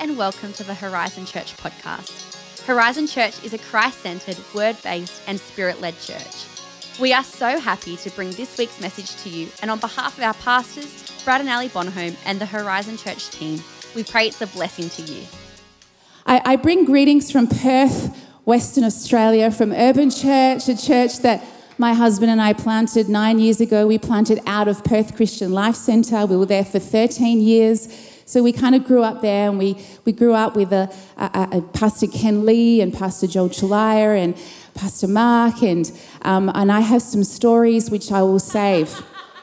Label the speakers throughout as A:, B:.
A: and welcome to the Horizon Church podcast. Horizon Church is a Christ centered, word based, and spirit led church. We are so happy to bring this week's message to you, and on behalf of our pastors, Brad and Ali Bonholm, and the Horizon Church team, we pray it's a blessing to you.
B: I, I bring greetings from Perth, Western Australia, from Urban Church, a church that my husband and I planted nine years ago. We planted out of Perth Christian Life Centre. We were there for 13 years. So we kind of grew up there, and we, we grew up with a, a, a Pastor Ken Lee and Pastor Joel Chalaya and Pastor Mark, and, um, and I have some stories which I will save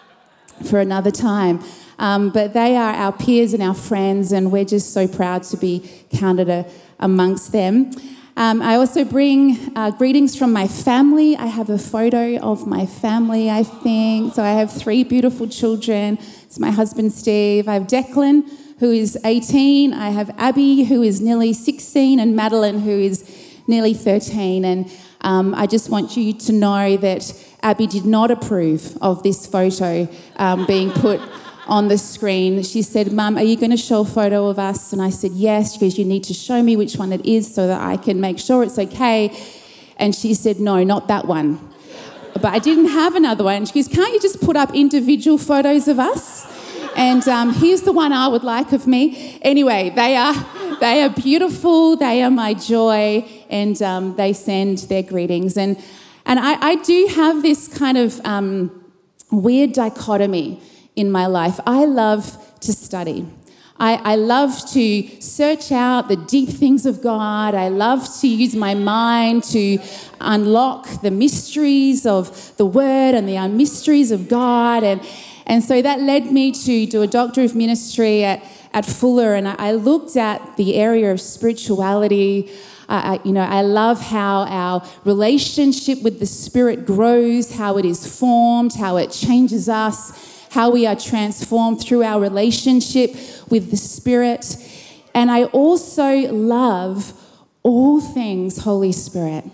B: for another time. Um, but they are our peers and our friends, and we're just so proud to be counted a, amongst them. Um, I also bring uh, greetings from my family. I have a photo of my family, I think. So I have three beautiful children. It's my husband, Steve. I have Declan, who is 18. I have Abby, who is nearly 16, and Madeline, who is nearly 13. And um, I just want you to know that Abby did not approve of this photo um, being put on the screen. She said, Mum, are you going to show a photo of us? And I said, Yes, She goes, you need to show me which one it is so that I can make sure it's okay. And she said, No, not that one. But I didn't have another one. And she goes, Can't you just put up individual photos of us? And um, here's the one I would like of me. Anyway, they are they are beautiful. They are my joy, and um, they send their greetings. And and I, I do have this kind of um, weird dichotomy in my life. I love to study. I, I, love to search out the deep things of God. I love to use my mind to unlock the mysteries of the Word and the mysteries of God. And, and so that led me to do a Doctor of Ministry at, at Fuller, and I looked at the area of spirituality. Uh, you know, I love how our relationship with the Spirit grows, how it is formed, how it changes us, how we are transformed through our relationship with the Spirit. And I also love all things Holy Spirit.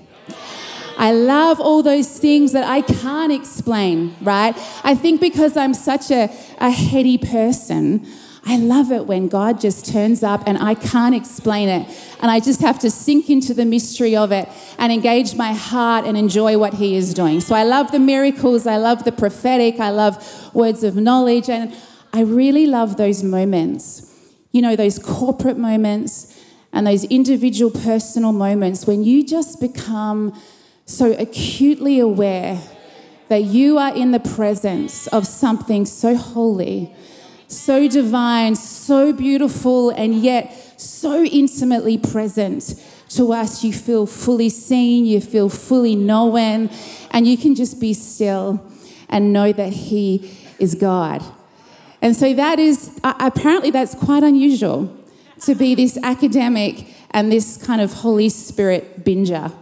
B: I love all those things that I can't explain, right? I think because I'm such a, a heady person, I love it when God just turns up and I can't explain it. And I just have to sink into the mystery of it and engage my heart and enjoy what He is doing. So I love the miracles, I love the prophetic, I love words of knowledge, and I really love those moments. You know, those corporate moments and those individual personal moments when you just become so acutely aware that you are in the presence of something so holy, so divine, so beautiful, and yet so intimately present to us. You feel fully seen, you feel fully known, and you can just be still and know that He is God. And so that is, apparently, that's quite unusual to be this academic and this kind of Holy Spirit binger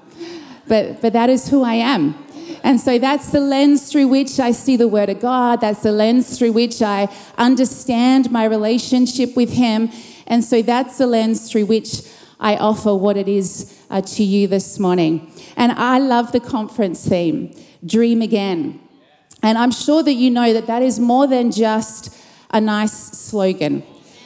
B: but, but that is who I am. And so that's the lens through which I see the Word of God. That's the lens through which I understand my relationship with Him. And so that's the lens through which I offer what it is uh, to you this morning. And I love the conference theme Dream Again. And I'm sure that you know that that is more than just a nice slogan,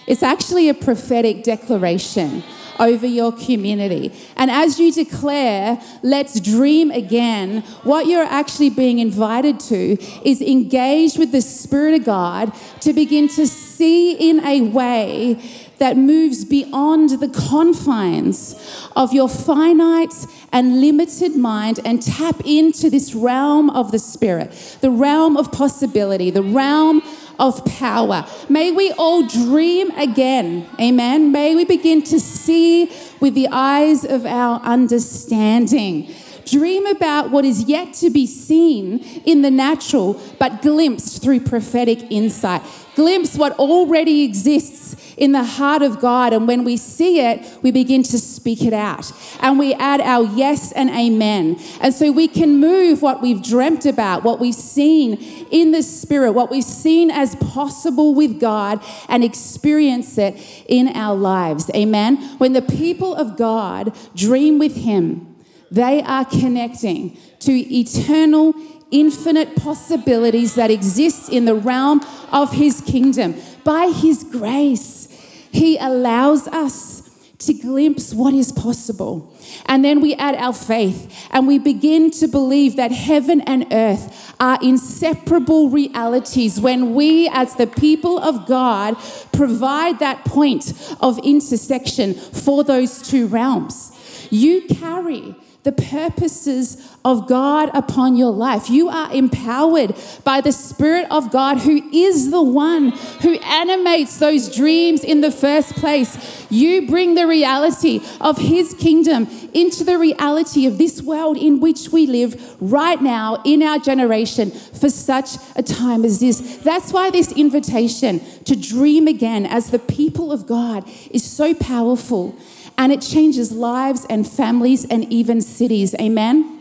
B: it's actually a prophetic declaration over your community. And as you declare, let's dream again, what you're actually being invited to is engage with the Spirit of God to begin to see in a way that moves beyond the confines of your finite and limited mind and tap into this realm of the Spirit, the realm of possibility, the realm of power. May we all dream again. Amen. May we begin to see with the eyes of our understanding. Dream about what is yet to be seen in the natural, but glimpsed through prophetic insight. Glimpse what already exists in the heart of God. And when we see it, we begin to speak it out. And we add our yes and amen. And so we can move what we've dreamt about, what we've seen in the Spirit, what we've seen as possible with God, and experience it in our lives. Amen. When the people of God dream with Him, they are connecting to eternal, infinite possibilities that exist in the realm of His kingdom by His grace. He allows us to glimpse what is possible. And then we add our faith and we begin to believe that heaven and earth are inseparable realities when we, as the people of God, provide that point of intersection for those two realms. You carry the purposes of God upon your life. You are empowered by the Spirit of God, who is the one who animates those dreams in the first place. You bring the reality of His kingdom into the reality of this world in which we live right now in our generation for such a time as this. That's why this invitation to dream again as the people of God is so powerful and it changes lives and families and even cities. Amen?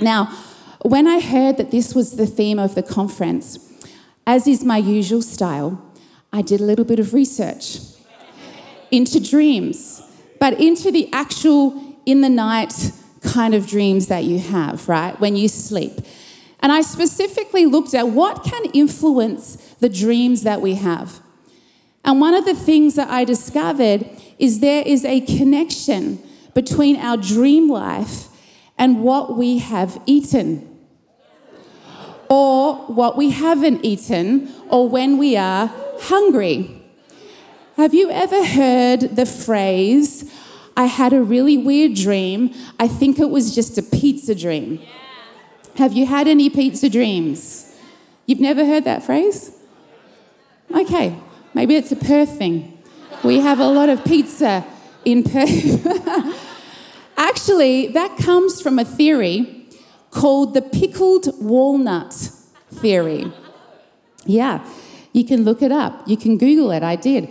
B: Now, when I heard that this was the theme of the conference, as is my usual style, I did a little bit of research into dreams, but into the actual in the night kind of dreams that you have, right? When you sleep. And I specifically looked at what can influence the dreams that we have. And one of the things that I discovered is there is a connection between our dream life and what we have eaten, or what we haven't eaten, or when we are hungry. Have you ever heard the phrase, I had a really weird dream. I think it was just a pizza dream. Have you had any pizza dreams? You've never heard that phrase? Okay, maybe it's a Perth thing. We have a lot of pizza in Perth. Actually, that comes from a theory called the pickled walnut theory. Yeah, you can look it up. You can Google it. I did.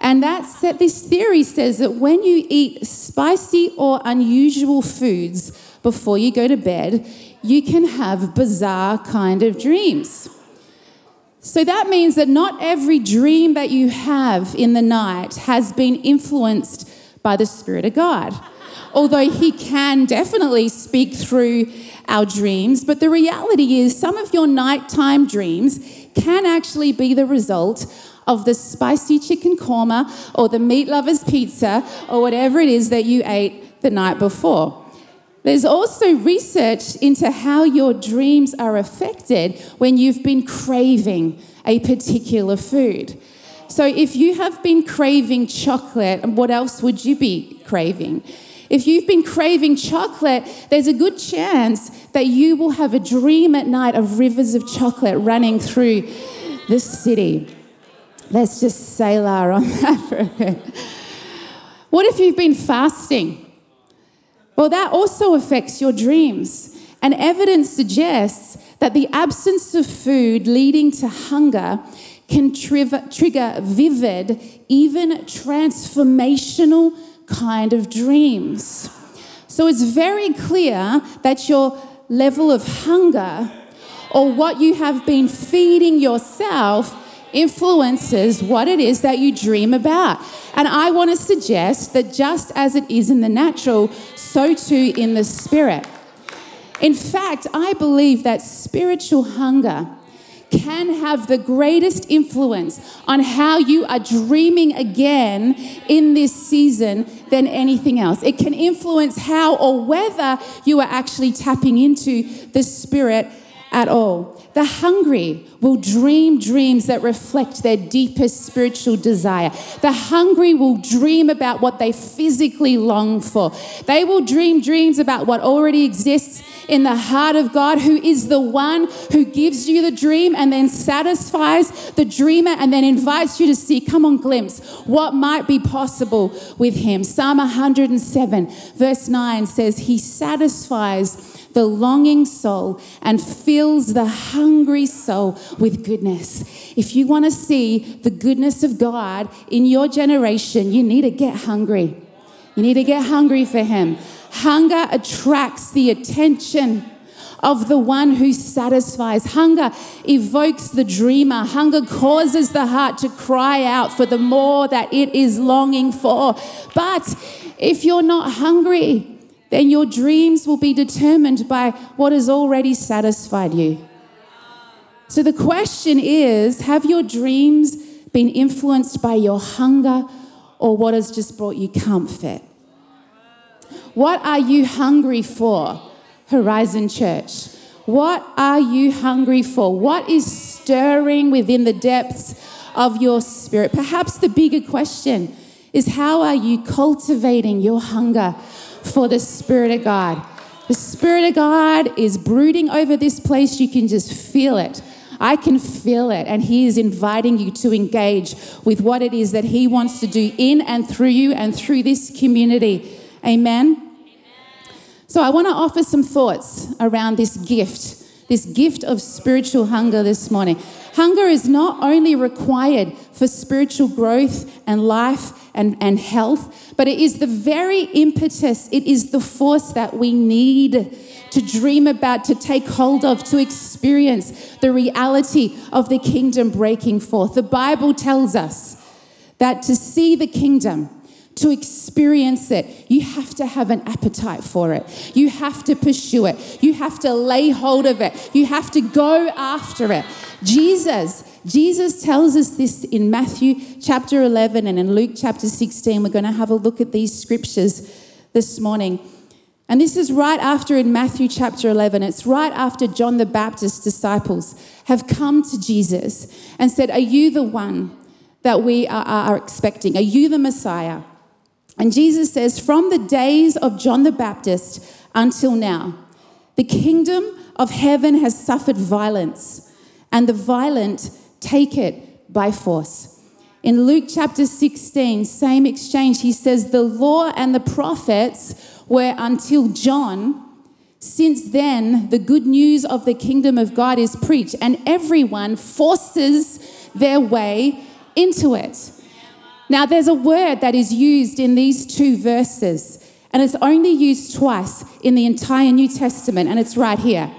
B: And that's that this theory says that when you eat spicy or unusual foods before you go to bed, you can have bizarre kind of dreams. So that means that not every dream that you have in the night has been influenced by the Spirit of God. Although He can definitely speak through our dreams, but the reality is some of your nighttime dreams can actually be the result of the spicy chicken korma or the meat lovers pizza or whatever it is that you ate the night before. There's also research into how your dreams are affected when you've been craving a particular food. So, if you have been craving chocolate, what else would you be craving? If you've been craving chocolate, there's a good chance that you will have a dream at night of rivers of chocolate running through the city. Let's just sailor on that for a bit. What if you've been fasting? Well, that also affects your dreams. And evidence suggests that the absence of food leading to hunger can trigger vivid, even transformational kind of dreams. So it's very clear that your level of hunger or what you have been feeding yourself influences what it is that you dream about. And I want to suggest that just as it is in the natural, so too in the spirit. In fact, I believe that spiritual hunger can have the greatest influence on how you are dreaming again in this season than anything else. It can influence how or whether you are actually tapping into the Spirit at all. The hungry will dream dreams that reflect their deepest spiritual desire. The hungry will dream about what they physically long for. They will dream dreams about what already exists in the heart of God, who is the one who gives you the dream and then satisfies the dreamer and then invites you to see, come on, glimpse what might be possible with him. Psalm 107, verse 9 says, He satisfies the longing soul and fills the hungry soul with goodness. If you want to see the goodness of God in your generation, you need to get hungry. You need to get hungry for Him. Hunger attracts the attention of the one who satisfies. Hunger evokes the dreamer. Hunger causes the heart to cry out for the more that it is longing for. But if you're not hungry, then your dreams will be determined by what has already satisfied you. So the question is have your dreams been influenced by your hunger or what has just brought you comfort? What are you hungry for, Horizon Church? What are you hungry for? What is stirring within the depths of your spirit? Perhaps the bigger question is how are you cultivating your hunger for the Spirit of God? The Spirit of God is brooding over this place. You can just feel it. I can feel it. And He is inviting you to engage with what it is that He wants to do in and through you and through this community. Amen. So, I want to offer some thoughts around this gift, this gift of spiritual hunger this morning. Hunger is not only required for spiritual growth and life and, and health, but it is the very impetus, it is the force that we need to dream about, to take hold of, to experience the reality of the kingdom breaking forth. The Bible tells us that to see the kingdom, to experience it, you have to have an appetite for it. You have to pursue it. You have to lay hold of it. You have to go after it. Jesus, Jesus tells us this in Matthew chapter 11 and in Luke chapter 16. We're going to have a look at these scriptures this morning. And this is right after in Matthew chapter 11, it's right after John the Baptist's disciples have come to Jesus and said, Are you the one that we are, are expecting? Are you the Messiah? And Jesus says, From the days of John the Baptist until now, the kingdom of heaven has suffered violence, and the violent take it by force. In Luke chapter 16, same exchange, he says, The law and the prophets were until John, since then, the good news of the kingdom of God is preached, and everyone forces their way into it. Now, there's a word that is used in these two verses, and it's only used twice in the entire New Testament, and it's right here.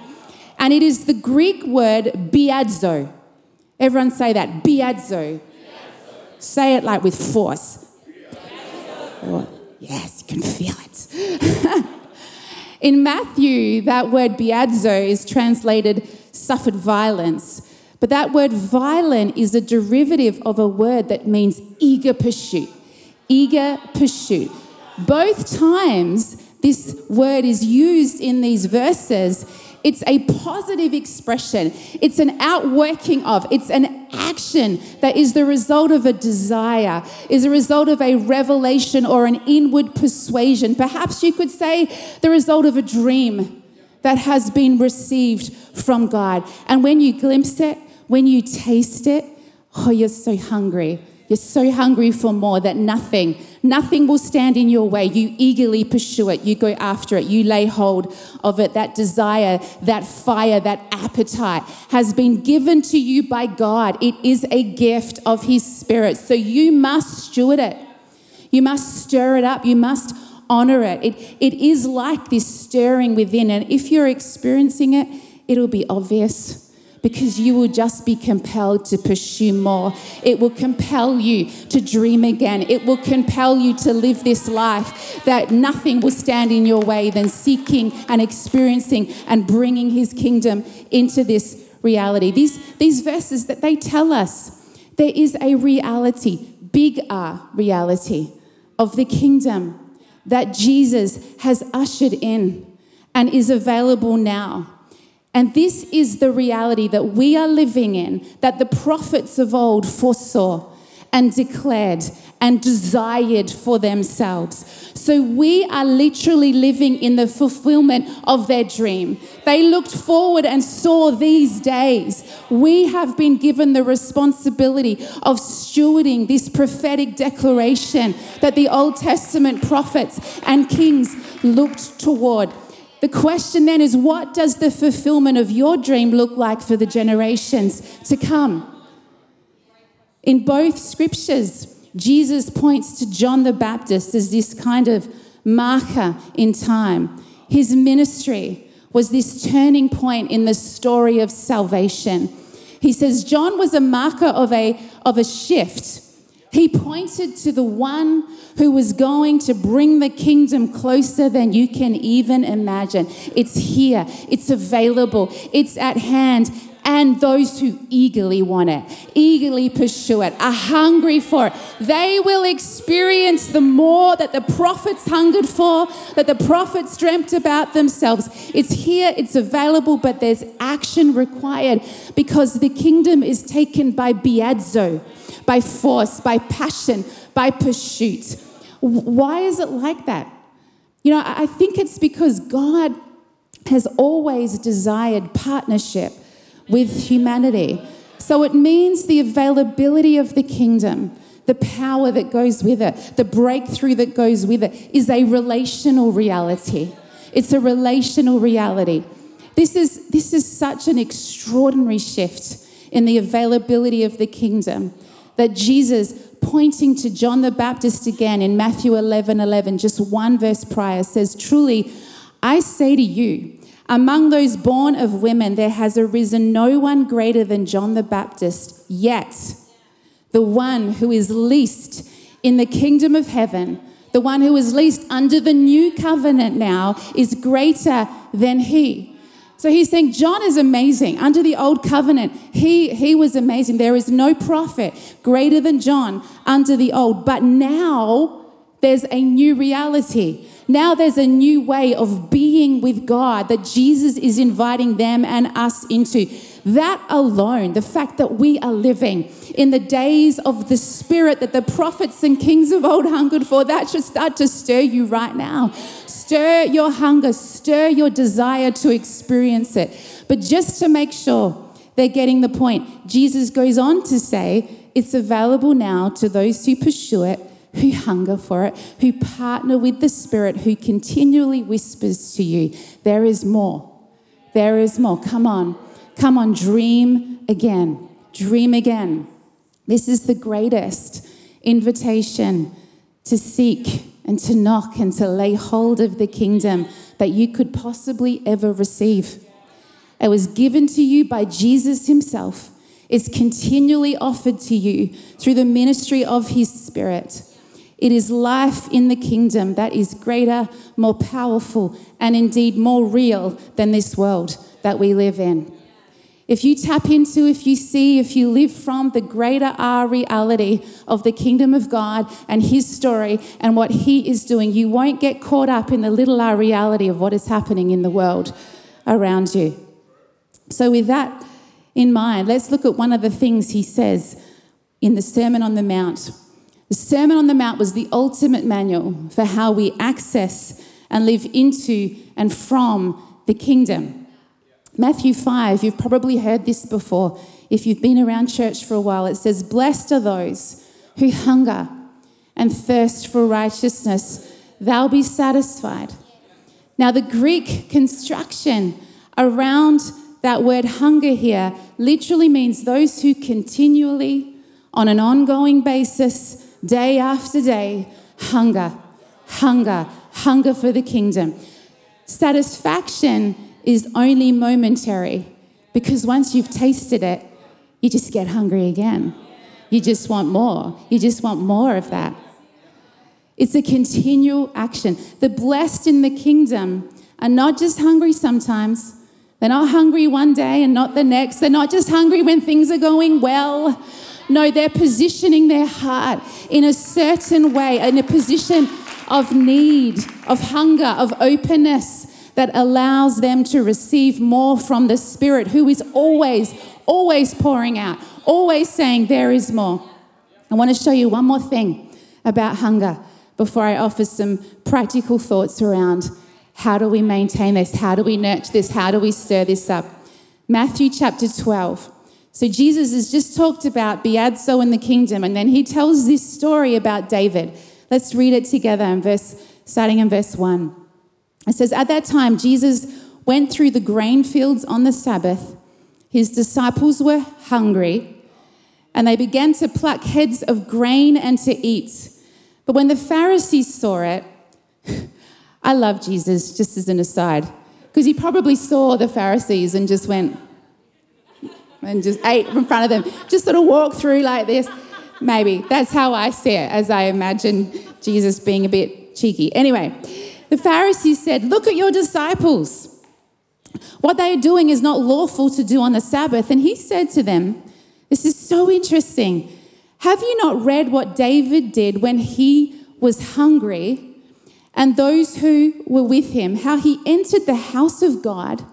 B: And it is the Greek word biadzo. Everyone say that, biadzo. Say it like with force. Yes, you can feel it. In Matthew, that word biadzo is translated suffered violence. But that word violent is a derivative of a word that means eager pursuit. Eager pursuit. Both times this word is used in these verses, it's a positive expression. It's an outworking of, it's an action that is the result of a desire, is a result of a revelation or an inward persuasion. Perhaps you could say the result of a dream that has been received from God. And when you glimpse it, when you taste it, oh, you're so hungry you're so hungry for more that nothing, nothing will stand in your way. You eagerly pursue it. You go after it. You lay hold of it. That desire, that fire, that appetite has been given to you by God. It is a gift of His Spirit. So you must steward it. You must stir it up. You must honor it. It, it is like this stirring within. And if you're experiencing it, it'll be obvious because you will just be compelled to pursue more. It will compel you to dream again. It will compel you to live this life that nothing will stand in your way than seeking and experiencing and bringing his kingdom into this reality. These, these verses that they tell us there is a reality, big R reality of the kingdom that Jesus has ushered in and is available now and this is the reality that we are living in, that the prophets of old foresaw and declared and desired for themselves. So we are literally living in the fulfillment of their dream. They looked forward and saw these days. We have been given the responsibility of stewarding this prophetic declaration that the Old Testament prophets and kings looked toward. The question then is what does the fulfillment of your dream look like for the generations to come? In both scriptures, Jesus points to John the Baptist as this kind of marker in time. His ministry was this turning point in the story of salvation. He says John was a marker of a, of a shift he pointed to the one who was going to bring the kingdom closer than you can even imagine. It's here, it's available, it's at hand. and those who eagerly want it, eagerly pursue it, are hungry for it. They will experience the more that the prophets hungered for, that the prophets dreamt about themselves. It's here, it's available, but there's action required because the kingdom is taken by biadzo, by force, by passion, by pursuit. Why is it like that? You know, I think it's because God has always desired partnership with humanity. So it means the availability of the kingdom, the power that goes with it, the breakthrough that goes with it is a relational reality. It's a relational reality. This is, this is such an extraordinary shift in the availability of the kingdom that Jesus, pointing to John the Baptist again in Matthew 11 11, just one verse prior, says, Truly, I say to you, among those born of women, there has arisen no one greater than John the Baptist, yet the one who is least in the kingdom of heaven, the one who is least under the new covenant now, is greater than he. So he's saying John is amazing. Under the old covenant, he, he was amazing. There is no prophet greater than John under the old. But now there's a new reality. Now there's a new way of being with God that Jesus is inviting them and us into. That alone, the fact that we are living in the days of the Spirit that the prophets and kings of old hungered for, that should start to stir you right now. Stir your hunger, stir your desire to experience it. But just to make sure they're getting the point, Jesus goes on to say, it's available now to those who pursue it who hunger for it, who partner with the Spirit, who continually whispers to you, There is more. There is more. Come on. Come on. Dream again. Dream again. This is the greatest invitation to seek and to knock and to lay hold of the kingdom that you could possibly ever receive. It was given to you by Jesus Himself. It's continually offered to you through the ministry of His Spirit. It is life in the kingdom that is greater, more powerful, and indeed more real than this world that we live in. If you tap into, if you see, if you live from the greater R reality of the kingdom of God and His story and what He is doing, you won't get caught up in the little R reality of what is happening in the world around you. So, with that in mind, let's look at one of the things He says in the Sermon on the Mount. The Sermon on the Mount was the ultimate manual for how we access and live into and from the kingdom. Matthew 5, you've probably heard this before. If you've been around church for a while, it says, Blessed are those who hunger and thirst for righteousness, they'll be satisfied. Now, the Greek construction around that word hunger here literally means those who continually, on an ongoing basis, day after day, hunger, hunger, hunger for the kingdom. Satisfaction is only momentary because once you've tasted it, you just get hungry again. You just want more. You just want more of that. It's a continual action. The blessed in the kingdom are not just hungry sometimes. They're not hungry one day and not the next. They're not just hungry when things are going well. No, they're positioning their heart in a certain way, in a position of need, of hunger, of openness that allows them to receive more from the Spirit, who is always, always pouring out, always saying, There is more. I want to show you one more thing about hunger before I offer some practical thoughts around how do we maintain this? How do we nurture this? How do we stir this up? Matthew chapter 12. So Jesus has just talked about Biadzo in the kingdom, and then he tells this story about David. Let's read it together in verse, starting in verse 1. It says, At that time, Jesus went through the grain fields on the Sabbath. His disciples were hungry, and they began to pluck heads of grain and to eat. But when the Pharisees saw it, I love Jesus, just as an aside, because he probably saw the Pharisees and just went, and just ate in front of them. Just sort of walked through like this. Maybe. That's how I see it, as I imagine Jesus being a bit cheeky. Anyway, the Pharisees said, Look at your disciples. What they are doing is not lawful to do on the Sabbath. And he said to them, This is so interesting. Have you not read what David did when he was hungry and those who were with him? How he entered the house of God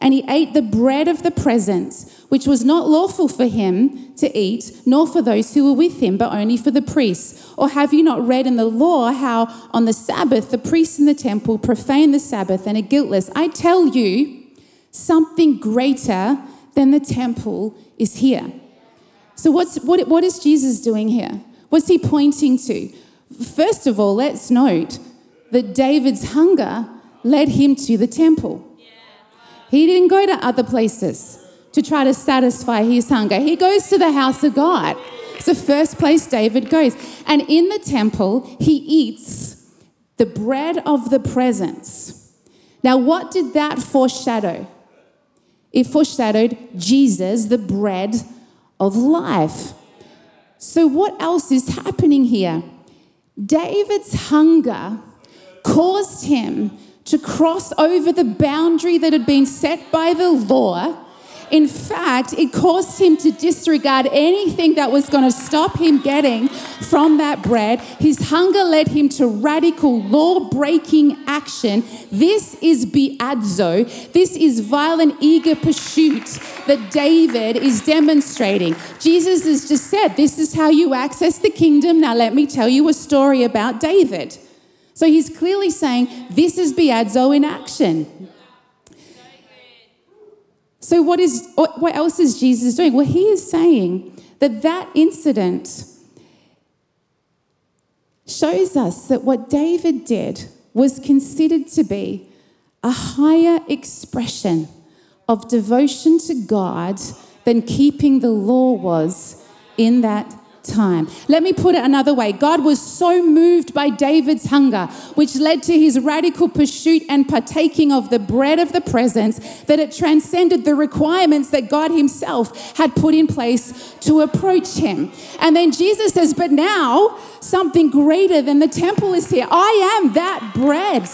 B: and he ate the bread of the presence, which was not lawful for him to eat, nor for those who were with him, but only for the priests. Or have you not read in the law how on the Sabbath the priests in the temple profane the Sabbath and are guiltless? I tell you, something greater than the temple is here. So, what's, what, what is Jesus doing here? What's he pointing to? First of all, let's note that David's hunger led him to the temple. He didn't go to other places to try to satisfy his hunger. He goes to the house of God. It's the first place David goes. And in the temple, he eats the bread of the presence. Now, what did that foreshadow? It foreshadowed Jesus, the bread of life. So, what else is happening here? David's hunger caused him to cross over the boundary that had been set by the law. In fact, it caused him to disregard anything that was going to stop him getting from that bread. His hunger led him to radical law breaking action. This is biadzo. This is violent, eager pursuit that David is demonstrating. Jesus has just said, This is how you access the kingdom. Now, let me tell you a story about David. So he's clearly saying this is Biadzo in action. So what is what else is Jesus doing? Well, he is saying that that incident shows us that what David did was considered to be a higher expression of devotion to God than keeping the law was in that time. Let me put it another way God was so moved by David's hunger, which led to his radical pursuit and partaking of the bread of the presence, that it transcended the requirements that God Himself had put in place to approach Him. And then Jesus says, But now something greater than the temple is here. I am that bread.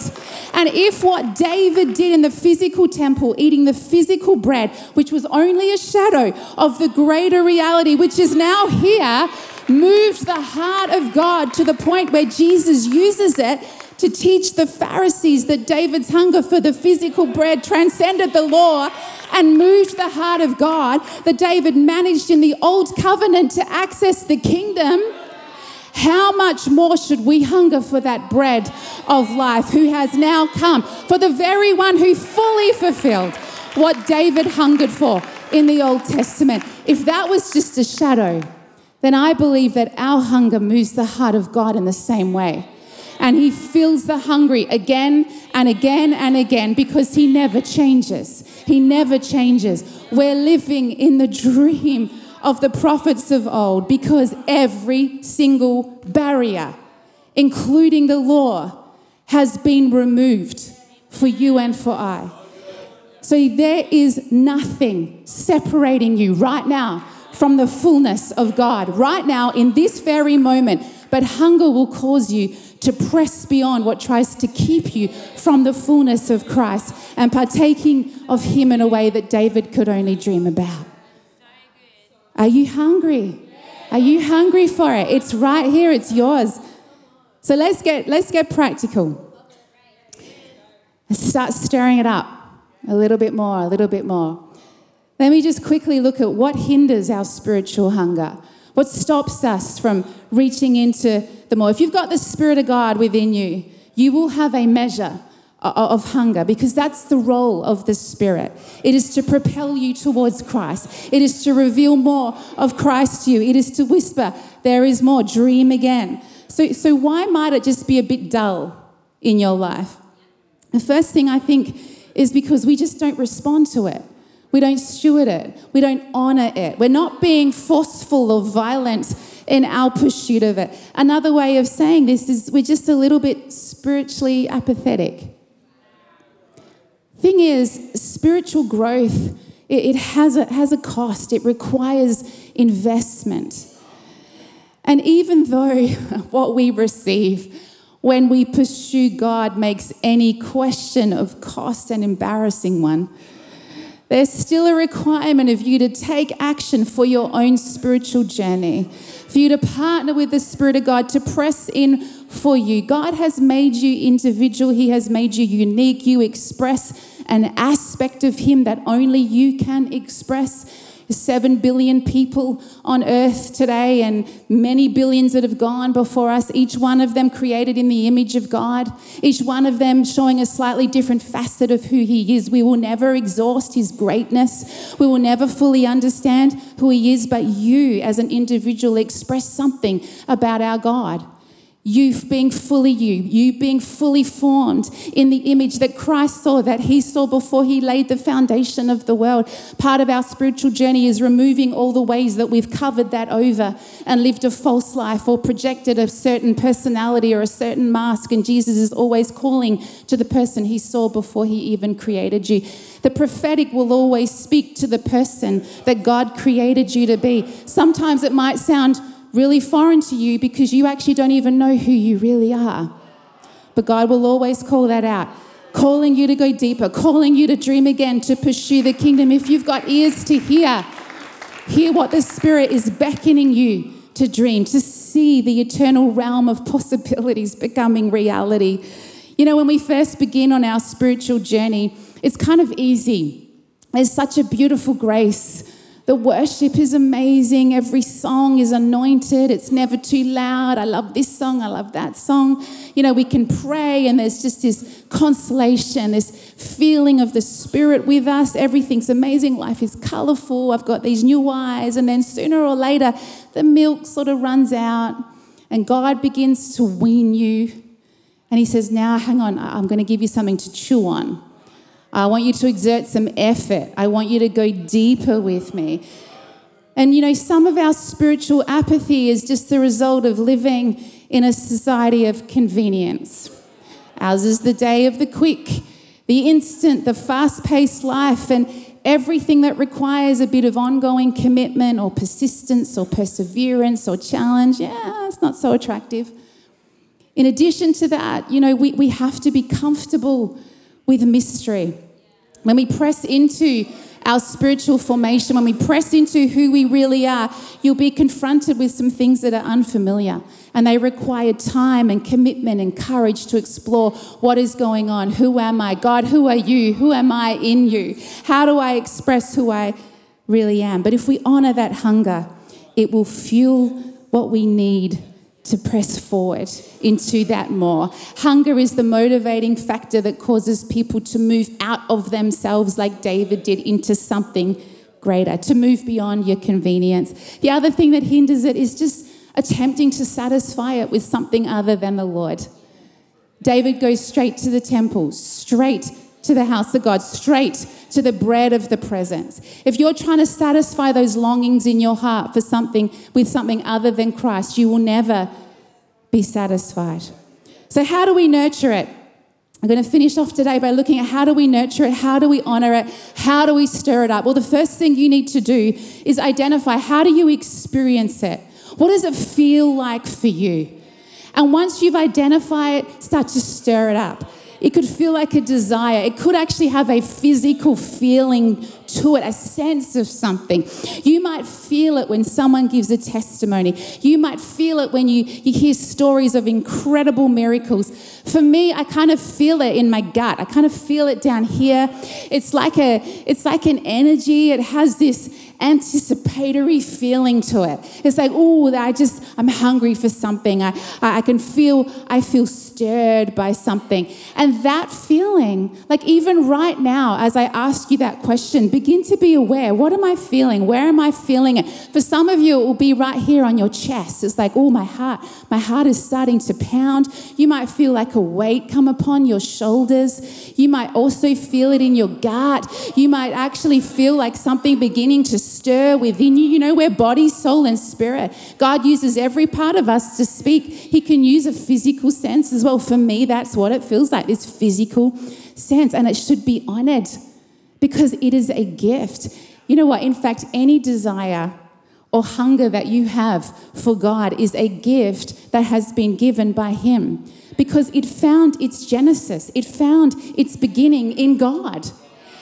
B: And if what David did in the physical temple, eating the physical bread, which was only a shadow of the greater reality, which is now here, moved the heart of God to the point where Jesus uses it to teach the Pharisees that David's hunger for the physical bread transcended the law and moved the heart of God, that David managed in the old covenant to access the kingdom. How much more should we hunger for that bread of life who has now come, for the very one who fully fulfilled what David hungered for in the Old Testament? If that was just a shadow, then I believe that our hunger moves the heart of God in the same way. And He fills the hungry again and again and again because He never changes. He never changes. We're living in the dream of the prophets of old because every single barrier, including the law, has been removed for you and for I. So there is nothing separating you right now from the fullness of God right now in this very moment. But hunger will cause you to press beyond what tries to keep you from the fullness of Christ and partaking of Him in a way that David could only dream about. Are you hungry? Are you hungry for it? It's right here, it's yours. So let's get let's get practical. Start stirring it up a little bit more, a little bit more. Let me just quickly look at what hinders our spiritual hunger. What stops us from reaching into the more? If you've got the Spirit of God within you, you will have a measure of hunger because that's the role of the Spirit. It is to propel you towards Christ, it is to reveal more of Christ to you, it is to whisper, There is more, dream again. So, so why might it just be a bit dull in your life? The first thing I think is because we just don't respond to it. We don't steward it. We don't honor it. We're not being forceful or violent in our pursuit of it. Another way of saying this is we're just a little bit spiritually apathetic. Thing is, spiritual growth, it, has, a, has a cost, it requires investment. And even though what we receive, when we pursue God makes any question of cost an embarrassing one. There's still a requirement of you to take action for your own spiritual journey, for you to partner with the Spirit of God to press in for you. God has made you individual, He has made you unique. You express an aspect of Him that only you can express. Seven billion people on earth today, and many billions that have gone before us, each one of them created in the image of God, each one of them showing a slightly different facet of who He is. We will never exhaust His greatness, we will never fully understand who He is, but you as an individual express something about our God you being fully you, you being fully formed in the image that Christ saw, that He saw before He laid the foundation of the world. Part of our spiritual journey is removing all the ways that we've covered that over and lived a false life or projected a certain personality or a certain mask. And Jesus is always calling to the person He saw before He even created you. The prophetic will always speak to the person that God created you to be. Sometimes it might sound really foreign to you because you actually don't even know who you really are. But God will always call that out, calling you to go deeper, calling you to dream again, to pursue the kingdom. If you've got ears to hear, hear what the Spirit is beckoning you to dream, to see the eternal realm of possibilities becoming reality. You know, when we first begin on our spiritual journey, it's kind of easy. There's such a beautiful grace the worship is amazing. Every song is anointed. It's never too loud. I love this song. I love that song. You know, we can pray, and there's just this consolation, this feeling of the Spirit with us. Everything's amazing. Life is colorful. I've got these new eyes. And then sooner or later, the milk sort of runs out, and God begins to wean you. And He says, Now, hang on, I'm going to give you something to chew on. I want you to exert some effort. I want you to go deeper with me. And you know, some of our spiritual apathy is just the result of living in a society of convenience. Ours is the day of the quick, the instant, the fast paced life, and everything that requires a bit of ongoing commitment or persistence or perseverance or challenge. Yeah, it's not so attractive. In addition to that, you know, we, we have to be comfortable with mystery. When we press into our spiritual formation, when we press into who we really are, you'll be confronted with some things that are unfamiliar. And they require time and commitment and courage to explore what is going on. Who am I? God, who are you? Who am I in you? How do I express who I really am? But if we honor that hunger, it will fuel what we need to press forward into that more. Hunger is the motivating factor that causes people to move out of themselves, like David did, into something greater, to move beyond your convenience. The other thing that hinders it is just attempting to satisfy it with something other than the Lord. David goes straight to the temple, straight to the house of God, straight to the bread of the presence. If you're trying to satisfy those longings in your heart for something with something other than Christ, you will never be satisfied. So, how do we nurture it? I'm going to finish off today by looking at how do we nurture it? How do we honor it? How do we stir it up? Well, the first thing you need to do is identify how do you experience it? What does it feel like for you? And once you've identified it, start to stir it up. It could feel like a desire. It could actually have a physical feeling to it, a sense of something. You might feel it when someone gives a testimony. You might feel it when you, you hear stories of incredible miracles. For me, I kind of feel it in my gut. I kind of feel it down here. It's like a it's like an energy. It has this anticipatory feeling to it. It's like, oh, I just, I'm hungry for something. I, I can feel, I feel stirred by something. And that feeling, like even right now, as I ask you that question, begin to be aware. What am I feeling? Where am I feeling it? For some of you, it will be right here on your chest. It's like, oh, my heart, my heart is starting to pound. You might feel like a weight come upon your shoulders. You might also feel it in your gut. You might actually feel like something beginning to stir within you. You know, we're body, soul, and spirit. God uses every part of us to speak. He can use a physical sense as well. For me, that's what it feels like this physical sense. And it should be honored because it is a gift. You know what? In fact, any desire or hunger that you have for God is a gift that has been given by Him because it found its genesis, it found its beginning in God.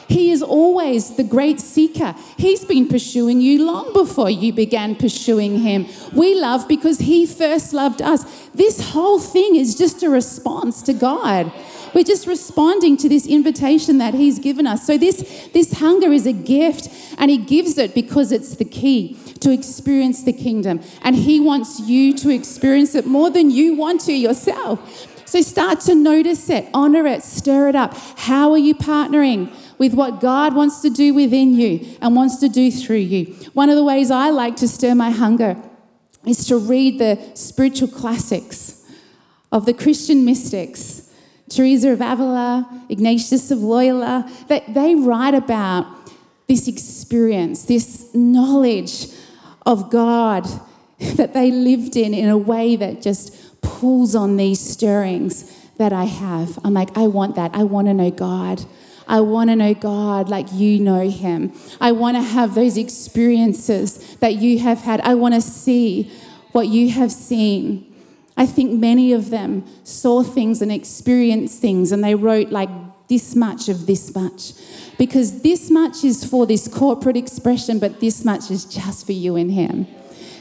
B: He is always the great seeker. He's been pursuing you long before you began pursuing him. We love because he first loved us. This whole thing is just a response to God. We're just responding to this invitation that he's given us. So this this hunger is a gift and he gives it because it's the key to experience the kingdom and he wants you to experience it more than you want to yourself. So start to notice it, honor it, stir it up. How are you partnering? With what God wants to do within you and wants to do through you. One of the ways I like to stir my hunger is to read the spiritual classics of the Christian mystics. Teresa of Avila, Ignatius of Loyola, that they write about this experience, this knowledge of God that they lived in in a way that just pulls on these stirrings that I have. I'm like, I want that. I want to know God. I want to know God like you know Him. I want to have those experiences that you have had. I want to see what you have seen. I think many of them saw things and experienced things, and they wrote like this much of this much. Because this much is for this corporate expression, but this much is just for you and Him.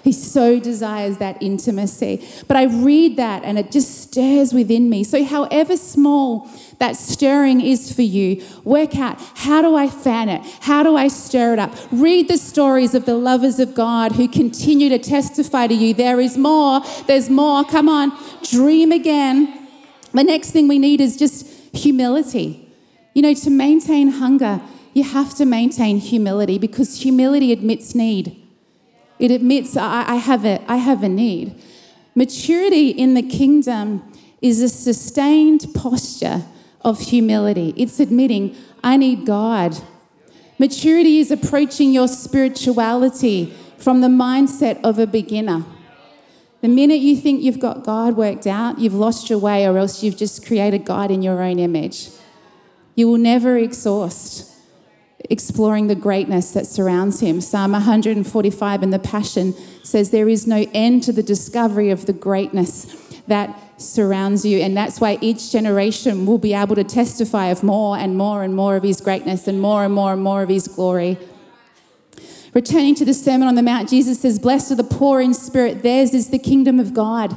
B: He so desires that intimacy. But I read that and it just stirs within me. So, however small that stirring is for you, work out how do I fan it? How do I stir it up? Read the stories of the lovers of God who continue to testify to you there is more, there's more. Come on, dream again. The next thing we need is just humility. You know, to maintain hunger, you have to maintain humility because humility admits need. It admits, I, I, have a, I have a need. Maturity in the kingdom is a sustained posture of humility. It's admitting, I need God. Maturity is approaching your spirituality from the mindset of a beginner. The minute you think you've got God worked out, you've lost your way, or else you've just created God in your own image. You will never exhaust exploring the greatness that surrounds him. Psalm 145 in the Passion says, There is no end to the discovery of the greatness that surrounds you. And that's why each generation will be able to testify of more and more and more of his greatness and more and more and more of his glory. Returning to the Sermon on the Mount, Jesus says, Blessed are the poor in spirit, theirs is the kingdom of God.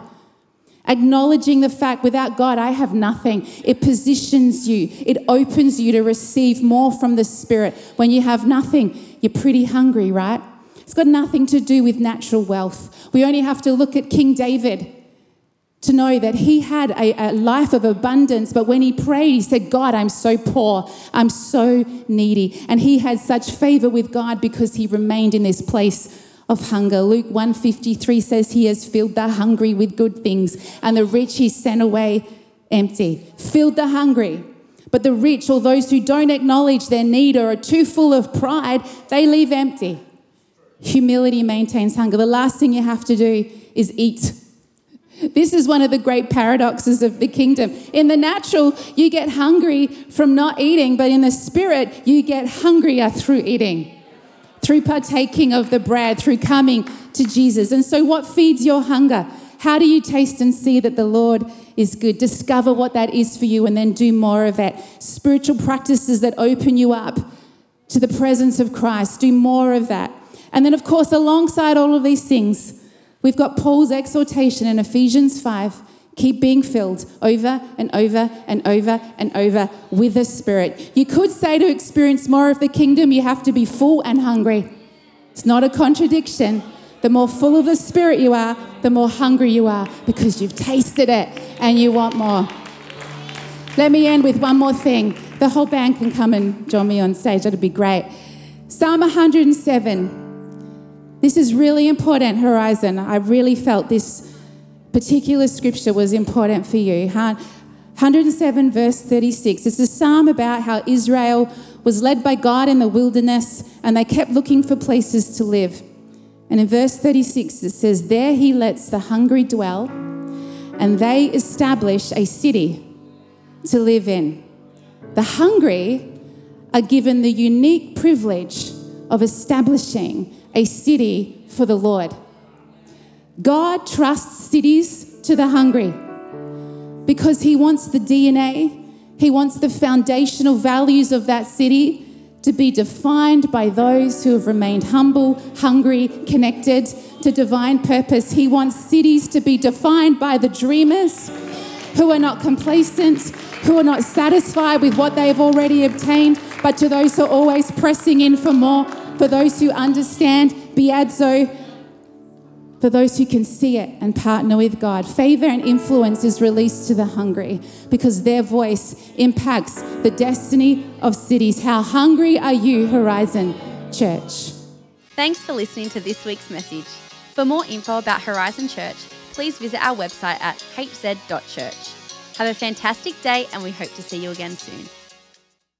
B: Acknowledging the fact without God, I have nothing. It positions you, it opens you to receive more from the Spirit. When you have nothing, you're pretty hungry, right? It's got nothing to do with natural wealth. We only have to look at King David to know that he had a, a, life of abundance, but when he prayed, he said, God, I'm so poor, I'm so needy. And he had such favor with God because he remained in this place of hunger. Luke 153 says he has filled the hungry with good things, and the rich he sent away empty. Filled the hungry. But the rich, or those who don't acknowledge their need or are too full of pride, they leave empty. Humility maintains hunger. The last thing you have to do is eat. This is one of the great paradoxes of the kingdom. In the natural, you get hungry from not eating, but in the spirit, you get hungrier through eating through partaking of the bread, through coming to Jesus. And so, what feeds your hunger? How do you taste and see that the Lord is good? Discover what that is for you and then do more of it. Spiritual practices that open you up to the presence of Christ, do more of that. And then, of course, alongside all of these things, we've got Paul's exhortation in Ephesians 5 keep being filled over and over and over and over with the Spirit. You could say to experience more of the kingdom, you have to be full and hungry. It's not a contradiction. The more full of the Spirit you are, the more hungry you are because you've tasted it and you want more. Let me end with one more thing. The whole band can come and join me on stage, that'd be great. Psalm 107. This is really important, Horizon. I really felt this particular scripture was important for you. 107, verse 36. It's a psalm about how Israel was led by God in the wilderness and they kept looking for places to live. And in verse 36, it says, There he lets the hungry dwell, and they establish a city to live in. The hungry are given the unique privilege of establishing a city for the Lord. God trusts cities to the hungry because He wants the DNA, He wants the foundational values of that city to be defined by those who have remained humble, hungry, connected to divine purpose. He wants cities to be defined by the dreamers who are not complacent, who are not satisfied with what they have already obtained, but to those who are always pressing in for more, for those who understand biazo, for those who can see it and partner with God. Favor and influence is released to the hungry because their voice impacts the destiny of cities. How hungry are you, Horizon Church?
A: Thanks for listening to this week's message. For more info about Horizon Church, please visit our website at hz.church. Have a fantastic day, and we hope to see you again soon.